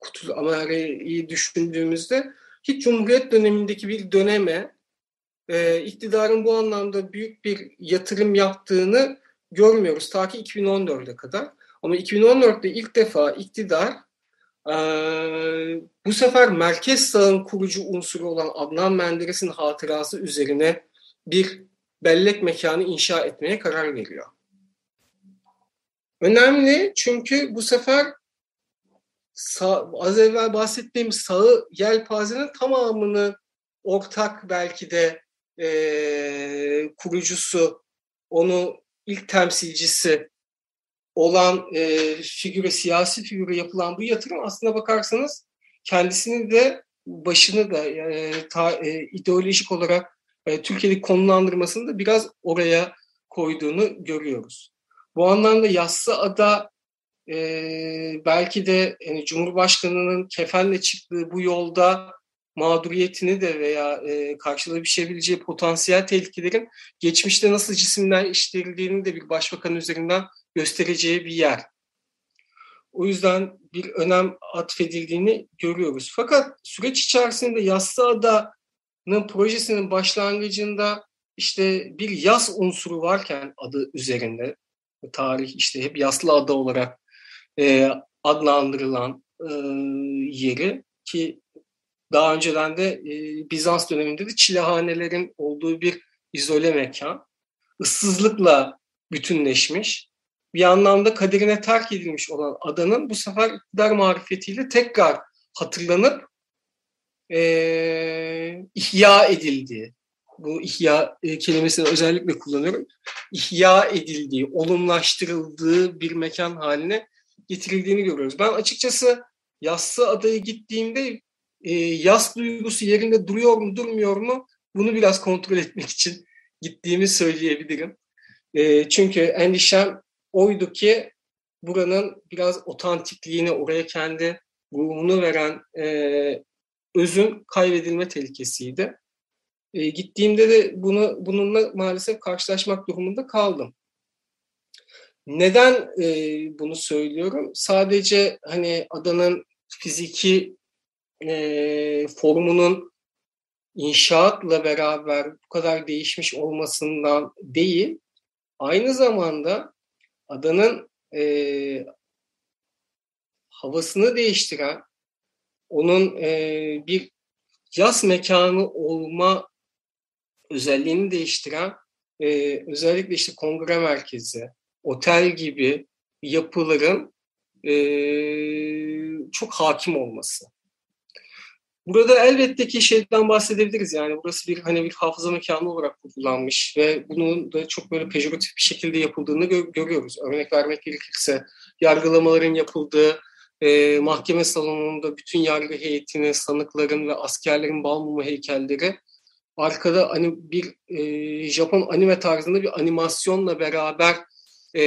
[SPEAKER 6] Kurtuluş Amerika'yı düşündüğümüzde hiç Cumhuriyet dönemindeki bir döneme e, iktidarın bu anlamda büyük bir yatırım yaptığını görmüyoruz ta ki 2014'e kadar. Ama 2014'te ilk defa iktidar e, bu sefer merkez sağın kurucu unsuru olan Adnan Menderes'in hatırası üzerine bir bellek mekanı inşa etmeye karar veriyor. Önemli çünkü bu sefer sağ, az evvel bahsettiğim sağı yelpazenin tamamını ortak belki de e, kurucusu, onu ilk temsilcisi olan e, figüre, siyasi figüre yapılan bu yatırım aslında bakarsanız kendisini de başını da e, ta, e, ideolojik olarak e, Türkiye'deki konumlandırmasını da biraz oraya koyduğunu görüyoruz. Bu anlamda Yassı Ada e, belki de yani Cumhurbaşkanı'nın kefenle çıktığı bu yolda mağduriyetini de veya e, karşılayabileceği potansiyel tehlikelerin geçmişte nasıl cisimler işlerildiğini de bir başbakan üzerinden göstereceği bir yer. O yüzden bir önem atfedildiğini görüyoruz. Fakat süreç içerisinde Yassıada projesinin başlangıcında işte bir yaz unsuru varken adı üzerinde tarih işte hep yaslı ada olarak e, adlandırılan e, yeri ki daha önceden de e, Bizans döneminde de çilehanelerin olduğu bir izole mekan. ıssızlıkla bütünleşmiş. Bir anlamda kaderine terk edilmiş olan adanın bu sefer iktidar marifetiyle tekrar hatırlanıp e, ihya edildiği, bu ihya e, kelimesini özellikle kullanıyorum, ihya edildiği, olumlaştırıldığı bir mekan haline getirildiğini görüyoruz. Ben açıkçası Yassı Adaya gittiğimde e, yas duygusu yerinde duruyor mu durmuyor mu bunu biraz kontrol etmek için gittiğimi söyleyebilirim. E, çünkü endişem oydu ki buranın biraz otantikliğini, oraya kendi ruhunu veren e, özün kaybedilme tehlikesiydi. E, gittiğimde de bunu bununla maalesef karşılaşmak durumunda kaldım. Neden e, bunu söylüyorum? Sadece hani adanın fiziki e, formunun inşaatla beraber bu kadar değişmiş olmasından değil, aynı zamanda adanın e, havasını değiştiren, onun e, bir yaz mekanı olma özelliğini değiştiren e, özellikle işte kongre merkezi, otel gibi yapıların e, çok hakim olması. Burada elbette ki şeyden bahsedebiliriz yani burası bir hani bir hafıza mekanı olarak kullanmış ve bunun da çok böyle pejoratif bir şekilde yapıldığını gö- görüyoruz. Örnek vermek gerekirse yargılamaların yapıldığı e, mahkeme salonunda bütün yargı heyetinin, sanıkların ve askerlerin bal mumu heykelleri arkada hani bir e, Japon anime tarzında bir animasyonla beraber e,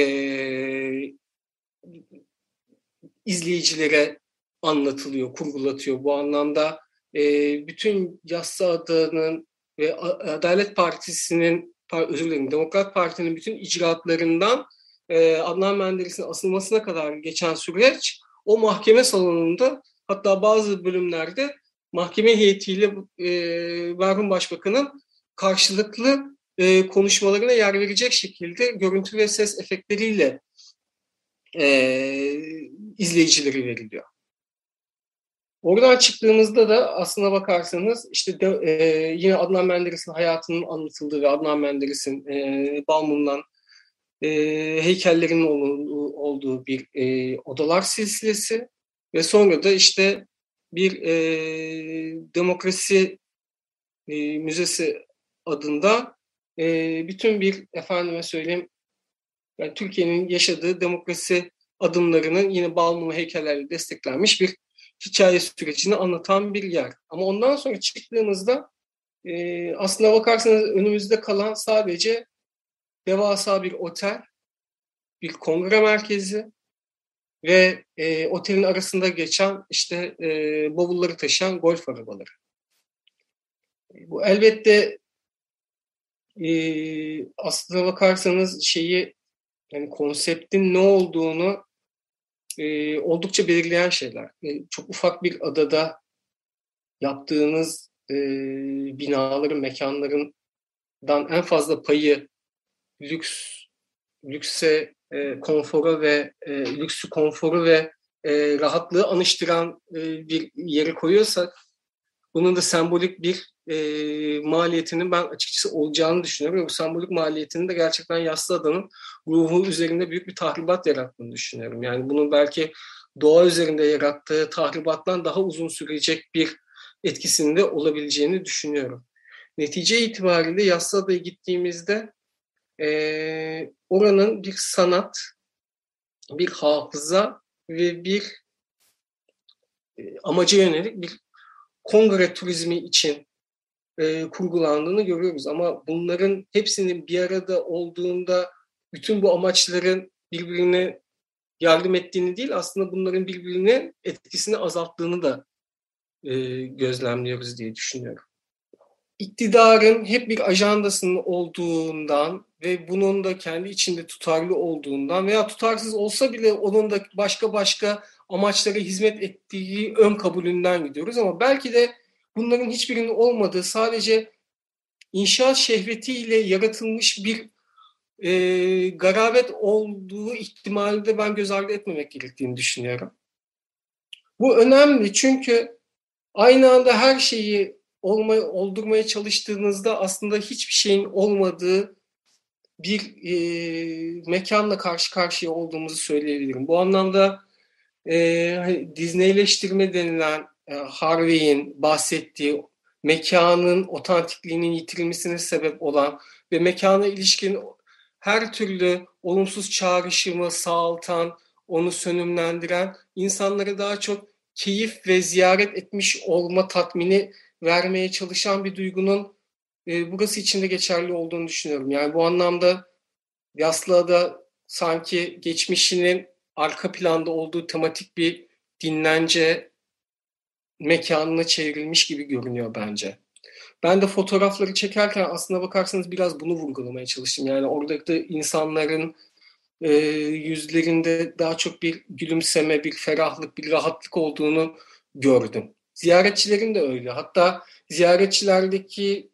[SPEAKER 6] izleyicilere anlatılıyor, kurgulatıyor. Bu anlamda e, bütün Yassı Ada'nın ve Adalet Partisi'nin, özür dilerim, Demokrat Parti'nin bütün icraatlarından e, Adnan Menderes'in asılmasına kadar geçen süreç o mahkeme salonunda hatta bazı bölümlerde mahkeme heyetiyle e, merhum başbakanın karşılıklı e, konuşmalarına yer verecek şekilde görüntü ve ses efektleriyle e, izleyicileri veriliyor. Oradan çıktığımızda da aslına bakarsanız işte de, e, yine Adnan Menderes'in hayatının anlatıldığı ve Adnan Menderes'in e, Balmum'dan e, heykellerinin olduğu, olduğu bir e, odalar silsilesi ve sonra da işte bir e, demokrasi e, müzesi adında e, bütün bir efendime söyleyeyim yani Türkiye'nin yaşadığı demokrasi adımlarının yine Balmumu heykellerle desteklenmiş bir hikaye sürecini anlatan bir yer. Ama ondan sonra çıktığımızda e, aslına bakarsanız önümüzde kalan sadece devasa bir otel, bir kongre merkezi ve e, otelin arasında geçen işte e, bavulları taşıyan golf arabaları. Bu elbette e, aslına bakarsanız şeyi yani konseptin ne olduğunu e, oldukça belirleyen şeyler. E, çok ufak bir adada yaptığınız e, binaların, mekanlarından en fazla payı lüks, lükse, e, konfora ve e, lüksü, konforu ve e, rahatlığı anıştıran e, bir yere koyuyorsak bunun da sembolik bir e, maliyetinin ben açıkçası olacağını düşünüyorum. Bu sembolik maliyetinin de gerçekten Yassı Adanın ruhu üzerinde büyük bir tahribat yarattığını düşünüyorum. Yani bunun belki doğa üzerinde yarattığı tahribattan daha uzun sürecek bir etkisinde olabileceğini düşünüyorum. Netice itibariyle Yassı Ada'ya gittiğimizde e, oranın bir sanat, bir hafıza ve bir e, amaca yönelik bir kongre turizmi için e, kurgulandığını görüyoruz. Ama bunların hepsinin bir arada olduğunda bütün bu amaçların birbirine yardım ettiğini değil aslında bunların birbirine etkisini azalttığını da e, gözlemliyoruz diye düşünüyorum. İktidarın hep bir ajandasının olduğundan ve bunun da kendi içinde tutarlı olduğundan veya tutarsız olsa bile onun da başka başka amaçlara hizmet ettiği ön kabulünden gidiyoruz ama belki de bunların hiçbirinin olmadığı sadece inşaat şehvetiyle yaratılmış bir e, garabet olduğu ihtimali de ben göz ardı etmemek gerektiğini düşünüyorum. Bu önemli çünkü aynı anda her şeyi olmaya, oldurmaya çalıştığınızda aslında hiçbir şeyin olmadığı bir e, mekanla karşı karşıya olduğumuzu söyleyebilirim. Bu anlamda e, hani Disneyleştirme denilen e, Harvey'in bahsettiği mekanın otantikliğinin yitirilmesine sebep olan ve mekana ilişkin her türlü olumsuz çağrışımı sağaltan, onu sönümlendiren, insanları daha çok keyif ve ziyaret etmiş olma tatmini vermeye çalışan bir duygunun e, burası için de geçerli olduğunu düşünüyorum. Yani bu anlamda Yaslıada sanki geçmişinin arka planda olduğu tematik bir dinlence mekanına çevrilmiş gibi görünüyor bence. Ben de fotoğrafları çekerken aslına bakarsanız biraz bunu vurgulamaya çalıştım. Yani oradaki insanların e, yüzlerinde daha çok bir gülümseme, bir ferahlık, bir rahatlık olduğunu gördüm. Ziyaretçilerin de öyle. Hatta ziyaretçilerdeki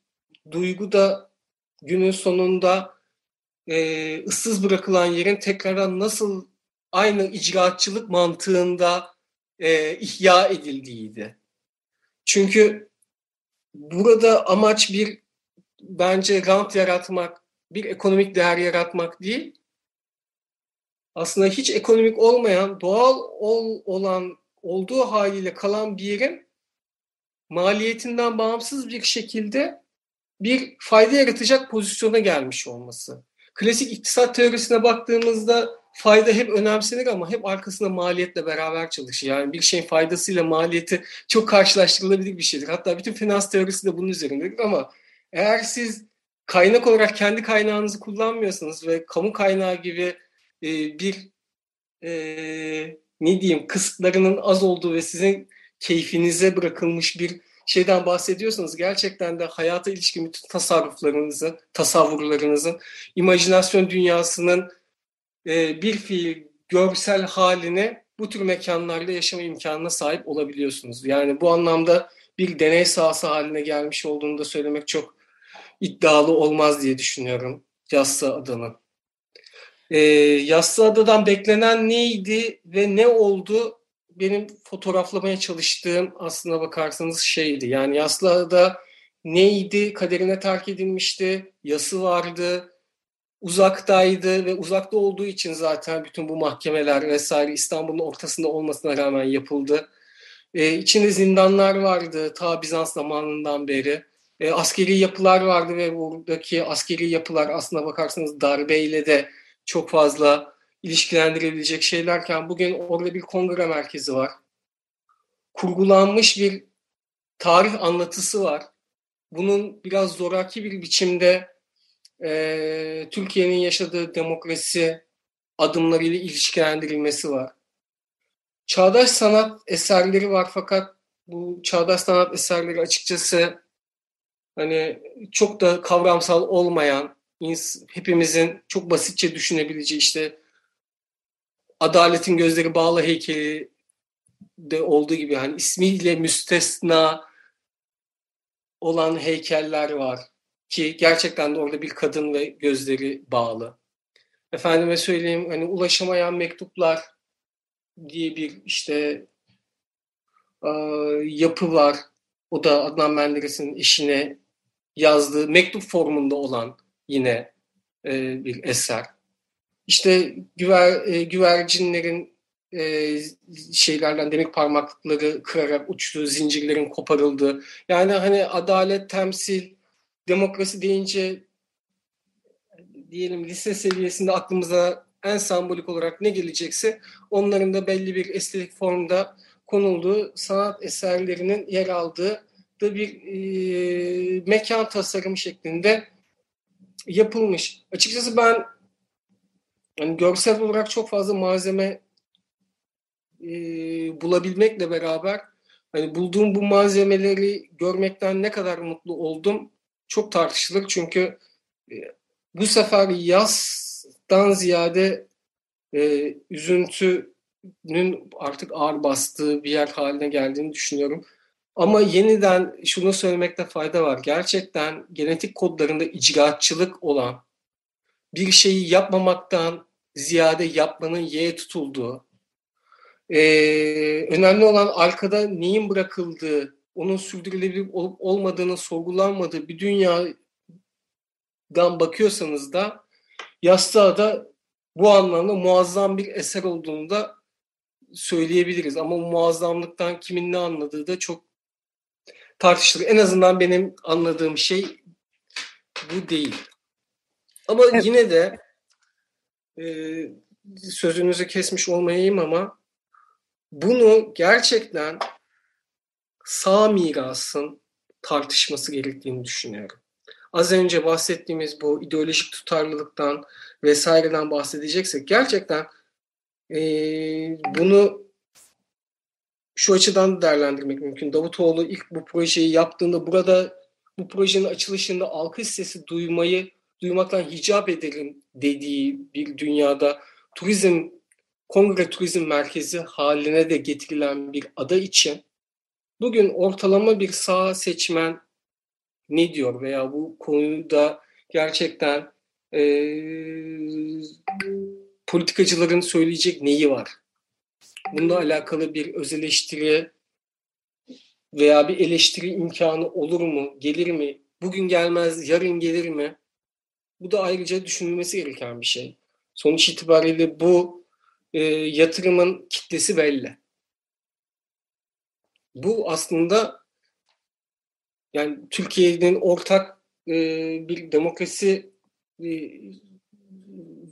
[SPEAKER 6] duygu da günün sonunda e, ıssız bırakılan yerin tekrardan nasıl aynı icraatçılık mantığında e, ihya edildiğiydi. Çünkü burada amaç bir bence rant yaratmak, bir ekonomik değer yaratmak değil. Aslında hiç ekonomik olmayan, doğal ol, olan, olduğu haliyle kalan bir yerin maliyetinden bağımsız bir şekilde bir fayda yaratacak pozisyona gelmiş olması. Klasik iktisat teorisine baktığımızda fayda hep önemsenir ama hep arkasında maliyetle beraber çalışır. Yani bir şeyin faydasıyla maliyeti çok karşılaştırılabilir bir şeydir. Hatta bütün finans teorisi de bunun üzerindedir ama eğer siz kaynak olarak kendi kaynağınızı kullanmıyorsanız ve kamu kaynağı gibi e, bir e, ne diyeyim kısıtlarının az olduğu ve sizin keyfinize bırakılmış bir şeyden bahsediyorsanız gerçekten de hayata ilişkin bütün tasarruflarınızı, tasavvurlarınızın, imajinasyon dünyasının e, bir fiil görsel halini bu tür mekanlarda yaşama imkanına sahip olabiliyorsunuz. Yani bu anlamda bir deney sahası haline gelmiş olduğunu da söylemek çok iddialı olmaz diye düşünüyorum Yassı Ada'nın. E, Yassı Ada'dan beklenen neydi ve ne oldu benim fotoğraflamaya çalıştığım aslına bakarsanız şeydi. Yani Yaslıada neydi? Kaderine terk edilmişti. Yası vardı. Uzaktaydı ve uzakta olduğu için zaten bütün bu mahkemeler vesaire İstanbul'un ortasında olmasına rağmen yapıldı. Ee, içinde zindanlar vardı ta Bizans zamanından beri. Ee, askeri yapılar vardı ve buradaki askeri yapılar aslına bakarsanız darbeyle de çok fazla ilişkilendirebilecek şeylerken bugün orada bir kongre merkezi var. Kurgulanmış bir tarih anlatısı var. Bunun biraz zoraki bir biçimde e, Türkiye'nin yaşadığı demokrasi adımlarıyla ilişkilendirilmesi var. Çağdaş sanat eserleri var fakat bu çağdaş sanat eserleri açıkçası hani çok da kavramsal olmayan, hepimizin çok basitçe düşünebileceği işte Adaletin Gözleri Bağlı heykeli de olduğu gibi hani ismiyle müstesna olan heykeller var ki gerçekten de orada bir kadın ve gözleri bağlı. Efendime söyleyeyim hani ulaşamayan mektuplar diye bir işte yapı var. O da Adnan Menderes'in eşine yazdığı mektup formunda olan yine bir eser. İşte güver, e, güvercinlerin e, şeylerden demir parmaklıkları kırarak uçtuğu, zincirlerin koparıldığı. Yani hani adalet, temsil, demokrasi deyince diyelim lise seviyesinde aklımıza en sembolik olarak ne gelecekse onların da belli bir estetik formda konulduğu sanat eserlerinin yer aldığı da bir e, mekan tasarımı şeklinde yapılmış. Açıkçası ben yani görsel olarak çok fazla malzeme e, bulabilmekle beraber hani bulduğum bu malzemeleri görmekten ne kadar mutlu oldum çok tartışılır çünkü e, bu sefer yazdan ziyade e, üzüntünün artık ağır bastığı bir yer haline geldiğini düşünüyorum. Ama yeniden şunu söylemekte fayda var. Gerçekten genetik kodlarında icraatçılık olan bir şeyi yapmamaktan ziyade yapmanın yeğe tutulduğu, ee, önemli olan arkada neyin bırakıldığı, onun sürdürülebilir olup olmadığını sorgulanmadığı bir dünyadan bakıyorsanız da Yastığa da bu anlamda muazzam bir eser olduğunu da söyleyebiliriz. Ama muazzamlıktan kimin ne anladığı da çok tartışılır. En azından benim anladığım şey bu değil. Ama evet. yine de e, sözünüzü kesmiş olmayayım ama bunu gerçekten sağ mirasın tartışması gerektiğini düşünüyorum. Az önce bahsettiğimiz bu ideolojik tutarlılıktan vesaireden bahsedeceksek gerçekten e, bunu şu açıdan değerlendirmek mümkün. Davutoğlu ilk bu projeyi yaptığında burada bu projenin açılışında alkış sesi duymayı duymaktan hicap edelim dediği bir dünyada turizm, kongre turizm merkezi haline de getirilen bir ada için bugün ortalama bir sağ seçmen ne diyor veya bu konuda gerçekten e, politikacıların söyleyecek neyi var? Bununla alakalı bir öz eleştiri veya bir eleştiri imkanı olur mu, gelir mi? Bugün gelmez, yarın gelir mi? Bu da ayrıca düşünülmesi gereken bir şey. Sonuç itibariyle bu e, yatırımın kitlesi belli. Bu aslında yani Türkiye'nin ortak e, bir demokrasi e,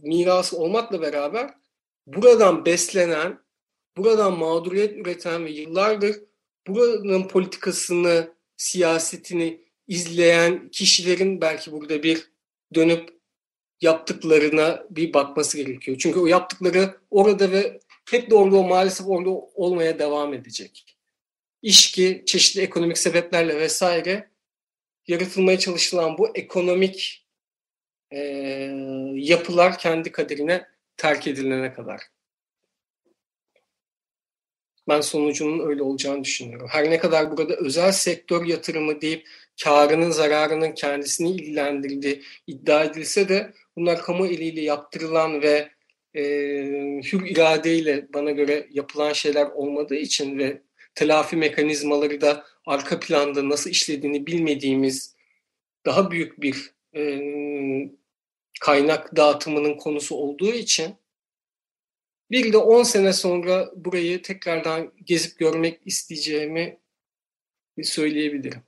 [SPEAKER 6] mirası olmakla beraber buradan beslenen, buradan mağduriyet üreten ve yıllardır buranın politikasını, siyasetini izleyen kişilerin belki burada bir dönüp yaptıklarına bir bakması gerekiyor. Çünkü o yaptıkları orada ve hep de orada maalesef orada olmaya devam edecek. İş ki çeşitli ekonomik sebeplerle vesaire yaratılmaya çalışılan bu ekonomik e, yapılar kendi kaderine terk edilene kadar. Ben sonucunun öyle olacağını düşünüyorum. Her ne kadar burada özel sektör yatırımı deyip karının zararının kendisini ilgilendirdiği iddia edilse de bunlar kamu eliyle yaptırılan ve e, hür iradeyle bana göre yapılan şeyler olmadığı için ve telafi mekanizmaları da arka planda nasıl işlediğini bilmediğimiz daha büyük bir e, kaynak dağıtımının konusu olduğu için bir de 10 sene sonra burayı tekrardan gezip görmek isteyeceğimi söyleyebilirim.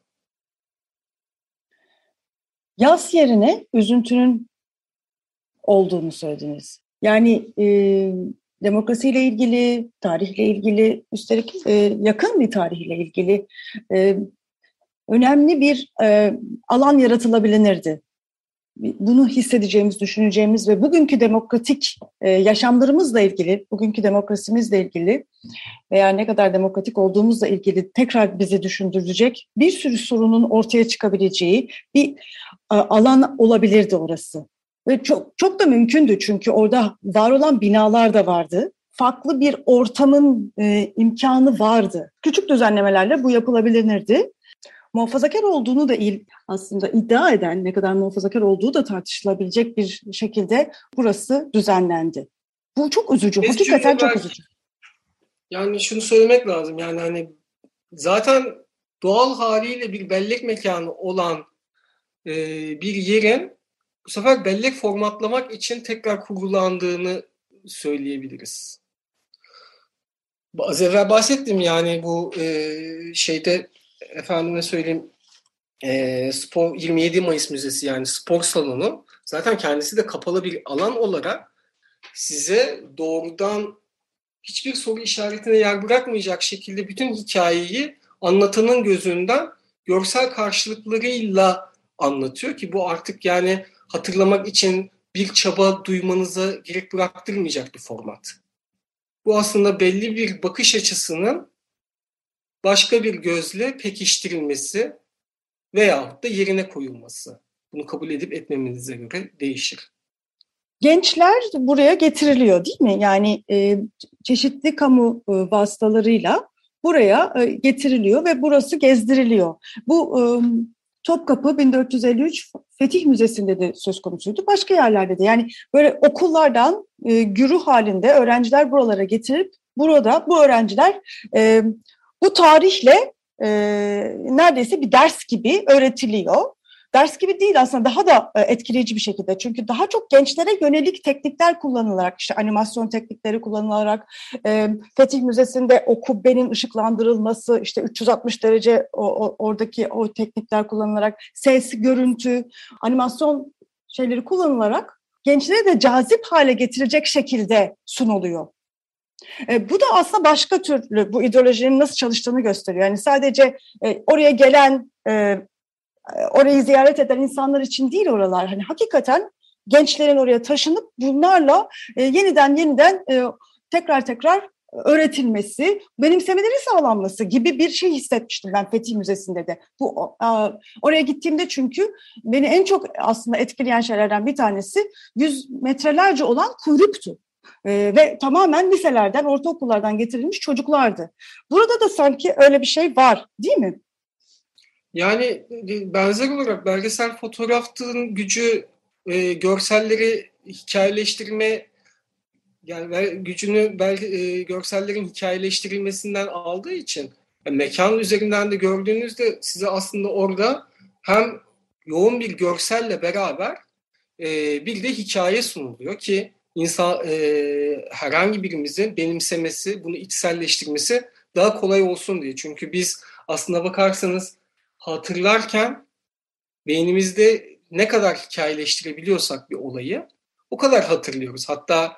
[SPEAKER 5] Yaz yerine üzüntünün olduğunu söylediniz. Yani e, demokrasiyle ilgili, tarihle ilgili, üstelik e, yakın bir tarihle ilgili e, önemli bir e, alan yaratılabilirdi bunu hissedeceğimiz, düşüneceğimiz ve bugünkü demokratik e, yaşamlarımızla ilgili, bugünkü demokrasimizle ilgili veya ne kadar demokratik olduğumuzla ilgili tekrar bizi düşündürecek bir sürü sorunun ortaya çıkabileceği bir alan olabilirdi orası. Ve çok çok da mümkündü çünkü orada var olan binalar da vardı. Farklı bir ortamın e, imkanı vardı. Küçük düzenlemelerle bu yapılabilirdi muhafazakar olduğunu da il, aslında iddia eden ne kadar muhafazakar olduğu da tartışılabilecek bir şekilde burası düzenlendi. Bu çok üzücü.
[SPEAKER 6] Biz
[SPEAKER 5] Hakikaten çok üzücü.
[SPEAKER 6] Yani şunu söylemek lazım. Yani hani zaten doğal haliyle bir bellek mekanı olan e, bir yerin bu sefer bellek formatlamak için tekrar kurulandığını söyleyebiliriz. Az evvel bahsettim yani bu e, şeyde efendime söyleyeyim e, spor 27 Mayıs Müzesi yani spor salonu zaten kendisi de kapalı bir alan olarak size doğrudan hiçbir soru işaretine yer bırakmayacak şekilde bütün hikayeyi anlatanın gözünden görsel karşılıklarıyla anlatıyor ki bu artık yani hatırlamak için bir çaba duymanıza gerek bıraktırmayacak bir format. Bu aslında belli bir bakış açısının başka bir gözle pekiştirilmesi veyahut da yerine koyulması. Bunu kabul edip etmemenize göre değişir.
[SPEAKER 5] Gençler buraya getiriliyor değil mi? Yani e, çeşitli kamu e, vasıtalarıyla buraya e, getiriliyor ve burası gezdiriliyor. Bu e, Topkapı 1453 Fetih Müzesi'nde de söz konusuydu. Başka yerlerde de yani böyle okullardan e, güruh halinde öğrenciler buralara getirip burada bu öğrenciler e, bu tarihle e, neredeyse bir ders gibi öğretiliyor. Ders gibi değil aslında daha da e, etkileyici bir şekilde. Çünkü daha çok gençlere yönelik teknikler kullanılarak, işte animasyon teknikleri kullanılarak, e, Fetih Müzesi'nde o kubbenin ışıklandırılması, işte 360 derece oradaki o teknikler kullanılarak, ses, görüntü, animasyon şeyleri kullanılarak gençlere de cazip hale getirecek şekilde sunuluyor. E, bu da aslında başka türlü bu ideolojinin nasıl çalıştığını gösteriyor. Yani sadece e, oraya gelen, e, orayı ziyaret eden insanlar için değil oralar. Hani hakikaten gençlerin oraya taşınıp bunlarla e, yeniden yeniden e, tekrar tekrar öğretilmesi, benimsemeleri sağlanması gibi bir şey hissetmiştim ben Fetih Müzesi'nde de. Bu oraya gittiğimde çünkü beni en çok aslında etkileyen şeylerden bir tanesi yüz metrelerce olan kuyruktu. E, ve tamamen liselerden, ortaokullardan getirilmiş çocuklardı. Burada da sanki öyle bir şey var değil mi?
[SPEAKER 6] Yani e, benzer olarak belgesel fotoğrafın gücü e, görselleri hikayeleştirme yani gücünü belki e, görsellerin hikayeleştirilmesinden aldığı için yani mekan üzerinden de gördüğünüzde size aslında orada hem yoğun bir görselle beraber e, bir de hikaye sunuluyor ki insan e, herhangi birimizin benimsemesi, bunu içselleştirmesi daha kolay olsun diye. Çünkü biz aslında bakarsanız hatırlarken beynimizde ne kadar hikayeleştirebiliyorsak bir olayı o kadar hatırlıyoruz. Hatta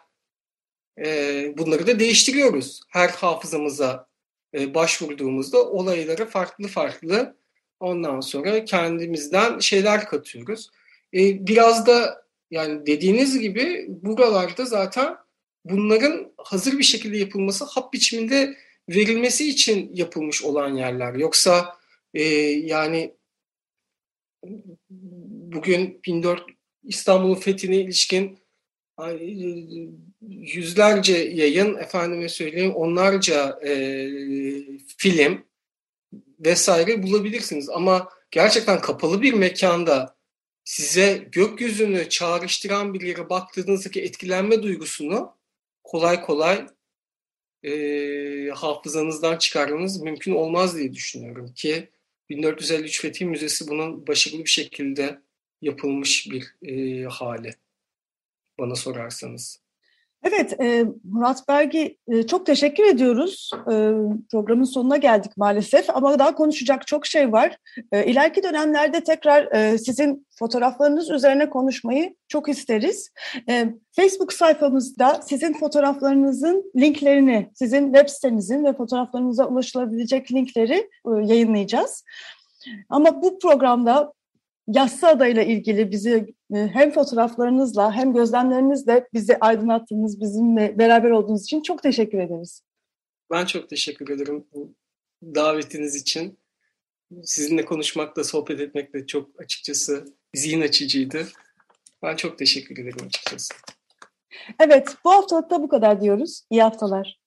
[SPEAKER 6] e, bunları da değiştiriyoruz. Her hafızamıza e, başvurduğumuzda olaylara farklı farklı ondan sonra kendimizden şeyler katıyoruz. E, biraz da yani dediğiniz gibi buralarda zaten bunların hazır bir şekilde yapılması hap biçiminde verilmesi için yapılmış olan yerler. Yoksa e, yani bugün 1400 İstanbul'un fethine ilişkin yüzlerce yayın, efendime söyleyeyim onlarca e, film vesaire bulabilirsiniz. Ama gerçekten kapalı bir mekanda size gökyüzünü çağrıştıran bir yere baktığınızdaki etkilenme duygusunu kolay kolay e, hafızanızdan çıkarmanız mümkün olmaz diye düşünüyorum ki 1453 Fethi Müzesi bunun başarılı bir şekilde yapılmış bir e, hali bana sorarsanız.
[SPEAKER 5] Evet, e, Murat Bergi e, çok teşekkür ediyoruz. E, programın sonuna geldik maalesef ama daha konuşacak çok şey var. E, ileriki dönemlerde tekrar sizin fotoğraflarınız üzerine konuşmayı çok isteriz. Facebook sayfamızda sizin fotoğraflarınızın linklerini, sizin web sitenizin ve fotoğraflarınıza ulaşılabilecek linkleri yayınlayacağız. Ama bu programda Yassı adayla ilgili bizi e, hem fotoğraflarınızla hem gözlemlerinizle bizi aydınlattığınız, bizimle beraber olduğunuz için çok teşekkür ederiz.
[SPEAKER 6] Ben çok teşekkür ederim bu davetiniz için. Sizinle konuşmakta, sohbet etmek de çok açıkçası zihin açıcıydı. Ben çok teşekkür ederim açıkçası.
[SPEAKER 5] Evet, bu haftalıkta bu kadar diyoruz. İyi haftalar.